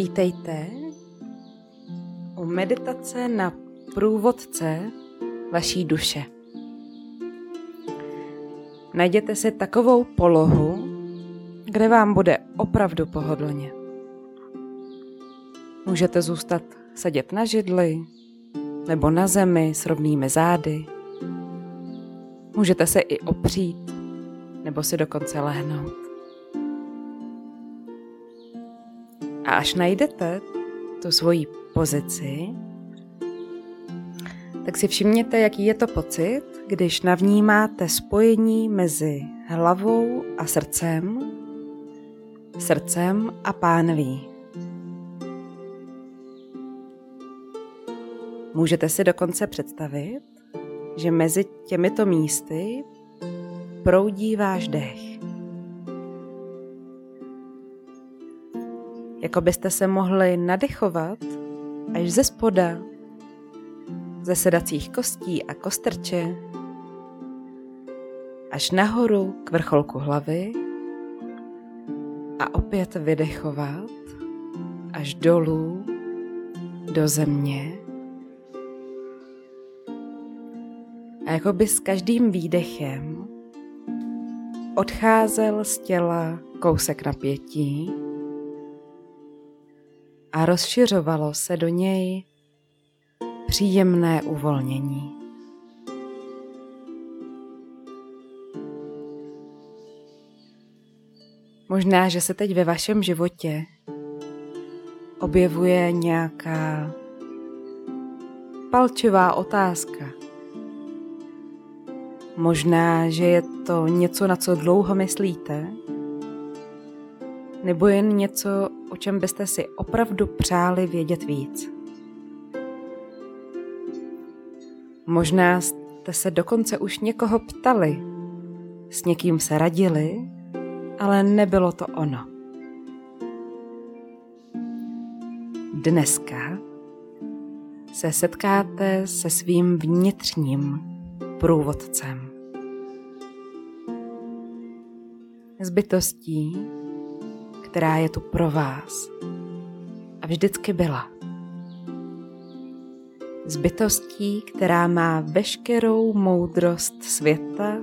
Vítejte u meditace na průvodce vaší duše. Najděte si takovou polohu, kde vám bude opravdu pohodlně. Můžete zůstat sedět na židli nebo na zemi s rovnými zády. Můžete se i opřít nebo si dokonce lehnout. A až najdete tu svoji pozici, tak si všimněte, jaký je to pocit, když navnímáte spojení mezi hlavou a srdcem, srdcem a pánví. Můžete si dokonce představit, že mezi těmito místy proudí váš dech. Jako byste se mohli nadechovat až ze spoda, ze sedacích kostí a kostrče, až nahoru k vrcholku hlavy a opět vydechovat až dolů do země. A jako by s každým výdechem odcházel z těla kousek napětí a rozšiřovalo se do něj příjemné uvolnění. Možná, že se teď ve vašem životě objevuje nějaká palčivá otázka. Možná, že je to něco, na co dlouho myslíte, nebo jen něco, o čem byste si opravdu přáli vědět víc. Možná jste se dokonce už někoho ptali, s někým se radili, ale nebylo to ono. Dneska se setkáte se svým vnitřním průvodcem. S bytostí, která je tu pro vás a vždycky byla. S bytostí, která má veškerou moudrost světa,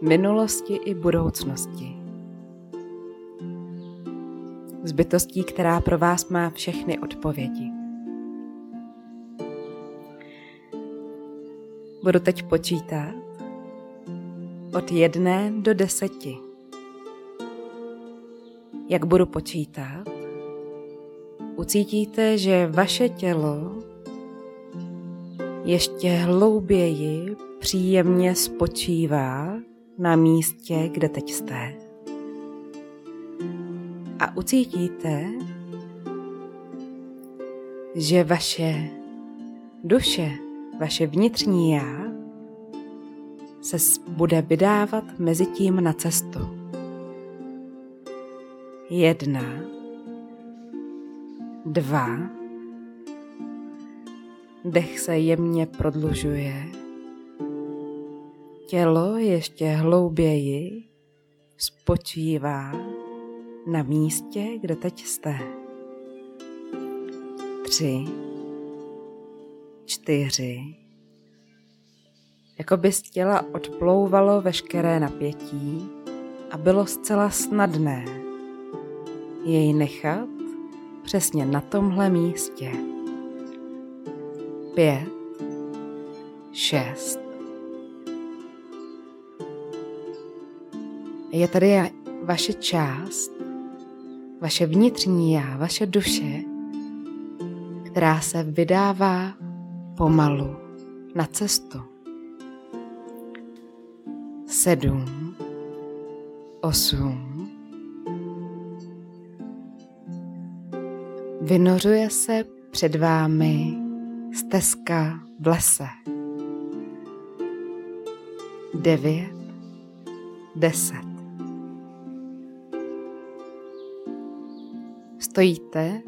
minulosti i budoucnosti. S bytostí, která pro vás má všechny odpovědi. Budu teď počítat od jedné do deseti jak budu počítat, ucítíte, že vaše tělo ještě hlouběji příjemně spočívá na místě, kde teď jste. A ucítíte, že vaše duše, vaše vnitřní já se bude vydávat mezi tím na cestu jedna, dva, dech se jemně prodlužuje, tělo ještě hlouběji spočívá na místě, kde teď jste. Tři, čtyři, jako by z těla odplouvalo veškeré napětí a bylo zcela snadné jej nechat přesně na tomhle místě. Pět, šest. Je tady vaše část, vaše vnitřní já, vaše duše, která se vydává pomalu na cestu. Sedm, osm, Vynořuje se před vámi stezka v lese. Devět, deset. Stojíte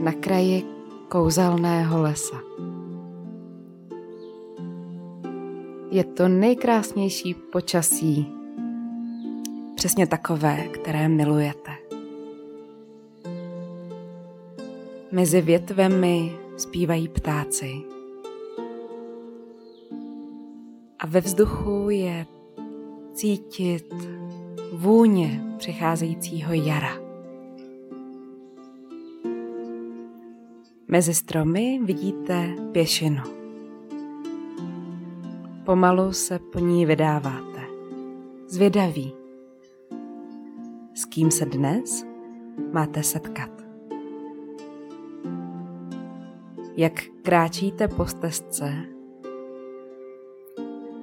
na kraji kouzelného lesa. Je to nejkrásnější počasí, přesně takové, které milujete. Mezi větvemi zpívají ptáci. A ve vzduchu je cítit vůně přicházejícího jara. Mezi stromy vidíte pěšinu. Pomalu se po ní vydáváte. Zvědaví. S kým se dnes máte setkat? Jak kráčíte po stezce,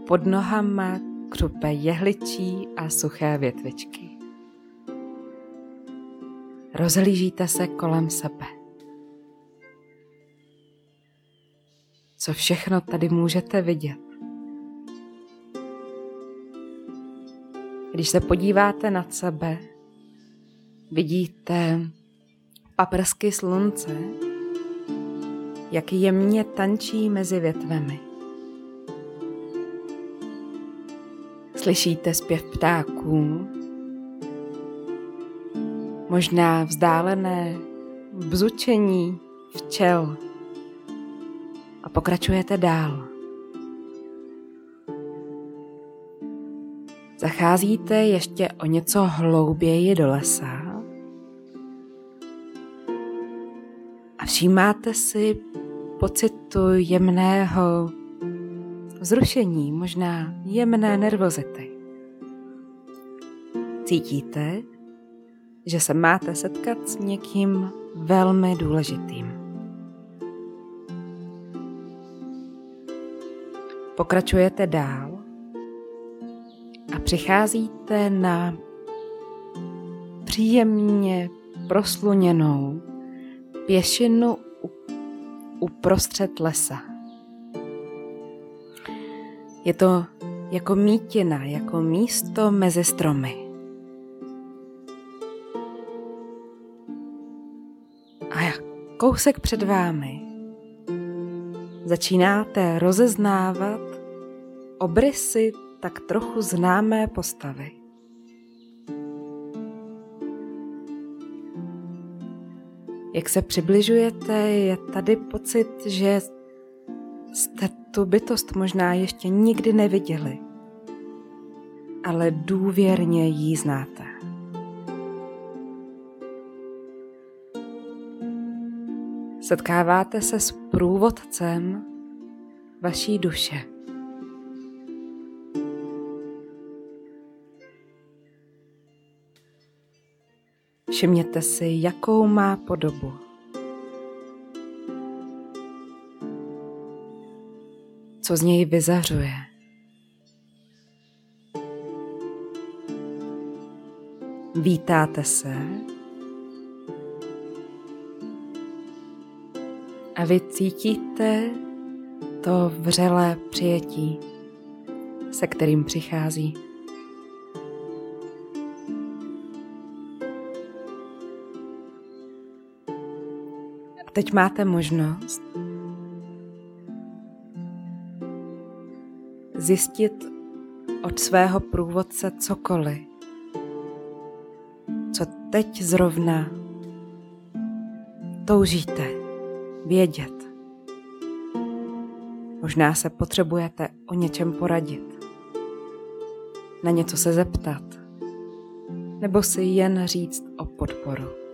pod nohama křupe jehličí a suché větvičky. Rozhlížíte se kolem sebe. Co všechno tady můžete vidět? Když se podíváte nad sebe, vidíte paprsky slunce, jak jemně tančí mezi větvemi. Slyšíte zpěv ptáků, možná vzdálené bzučení včel a pokračujete dál. Zacházíte ještě o něco hlouběji do lesa všímáte si pocitu jemného vzrušení, možná jemné nervozity. Cítíte, že se máte setkat s někým velmi důležitým. Pokračujete dál a přicházíte na příjemně prosluněnou pěšinu uprostřed lesa. Je to jako mítina, jako místo mezi stromy. A kousek před vámi začínáte rozeznávat obrysy tak trochu známé postavy. Jak se přibližujete, je tady pocit, že jste tu bytost možná ještě nikdy neviděli, ale důvěrně ji znáte. Setkáváte se s průvodcem vaší duše. Všimněte si, jakou má podobu. Co z něj vyzařuje. Vítáte se a vy cítíte to vřelé přijetí, se kterým přichází. Teď máte možnost zjistit od svého průvodce cokoliv, co teď zrovna toužíte vědět. Možná se potřebujete o něčem poradit, na něco se zeptat, nebo si jen říct o podporu.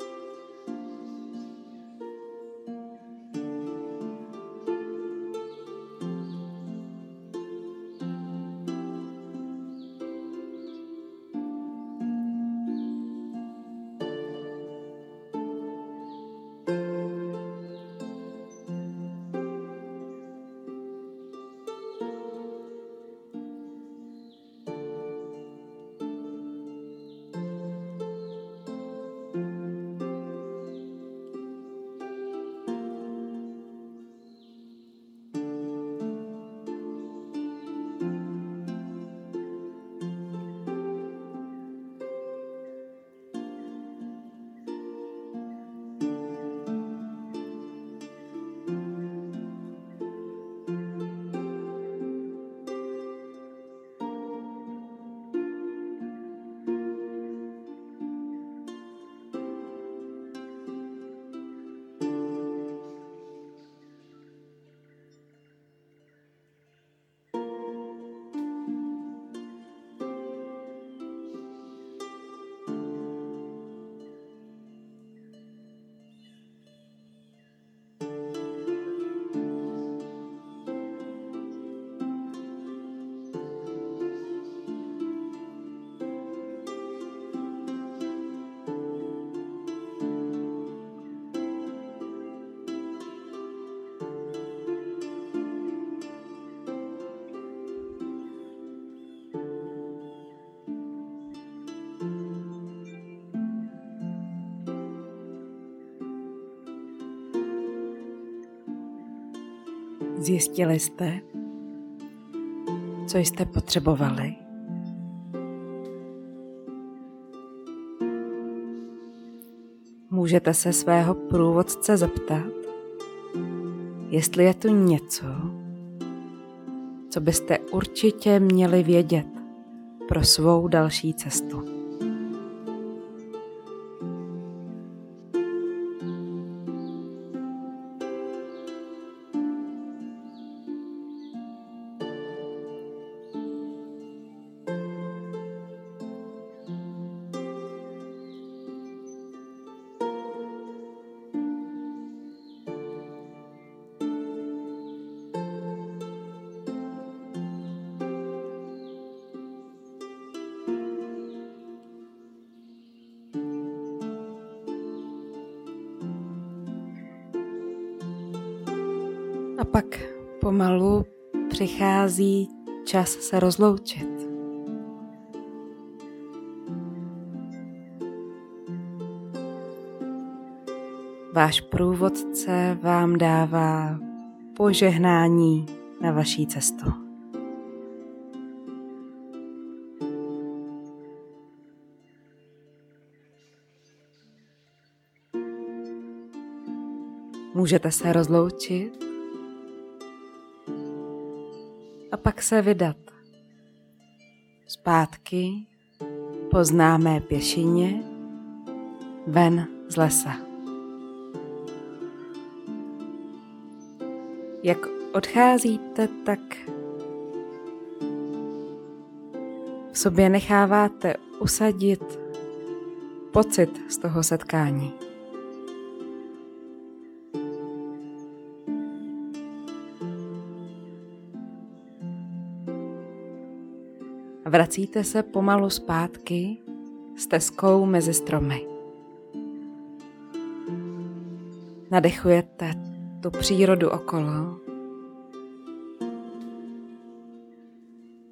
Zjistili jste, co jste potřebovali? Můžete se svého průvodce zeptat, jestli je tu něco, co byste určitě měli vědět pro svou další cestu. Pomalu přichází čas se rozloučit. Váš průvodce vám dává požehnání na vaší cestu. Můžete se rozloučit pak se vydat zpátky po známé pěšině ven z lesa. Jak odcházíte, tak v sobě necháváte usadit pocit z toho setkání. Vracíte se pomalu zpátky stezkou mezi stromy. Nadechujete tu přírodu okolo.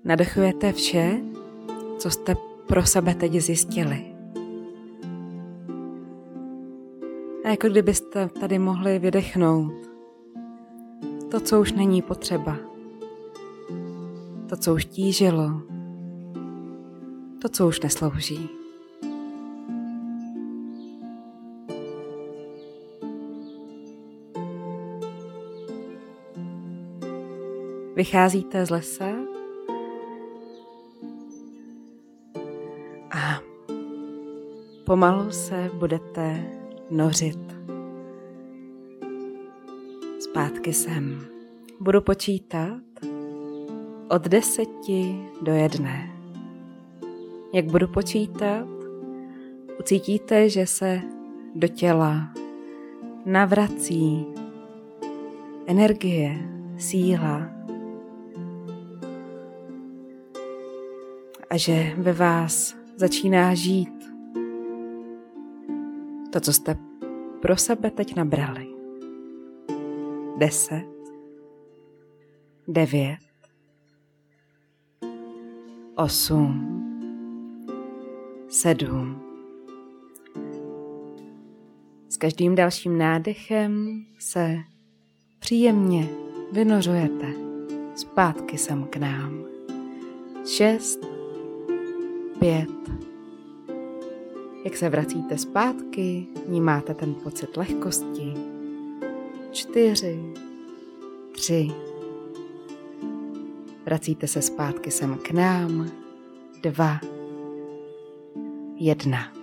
Nadechujete vše, co jste pro sebe teď zjistili. A jako kdybyste tady mohli vydechnout to, co už není potřeba, to, co už tížilo, to, co už neslouží. Vycházíte z lesa a pomalu se budete nořit zpátky sem. Budu počítat od deseti do jedné. Jak budu počítat, ucítíte, že se do těla navrací energie, síla a že ve vás začíná žít to, co jste pro sebe teď nabrali. Deset, devět, osm, sedm. S každým dalším nádechem se příjemně vynořujete zpátky sem k nám. Šest, pět. Jak se vracíte zpátky, vnímáte ten pocit lehkosti. Čtyři, tři. Vracíte se zpátky sem k nám. Dva, jedna.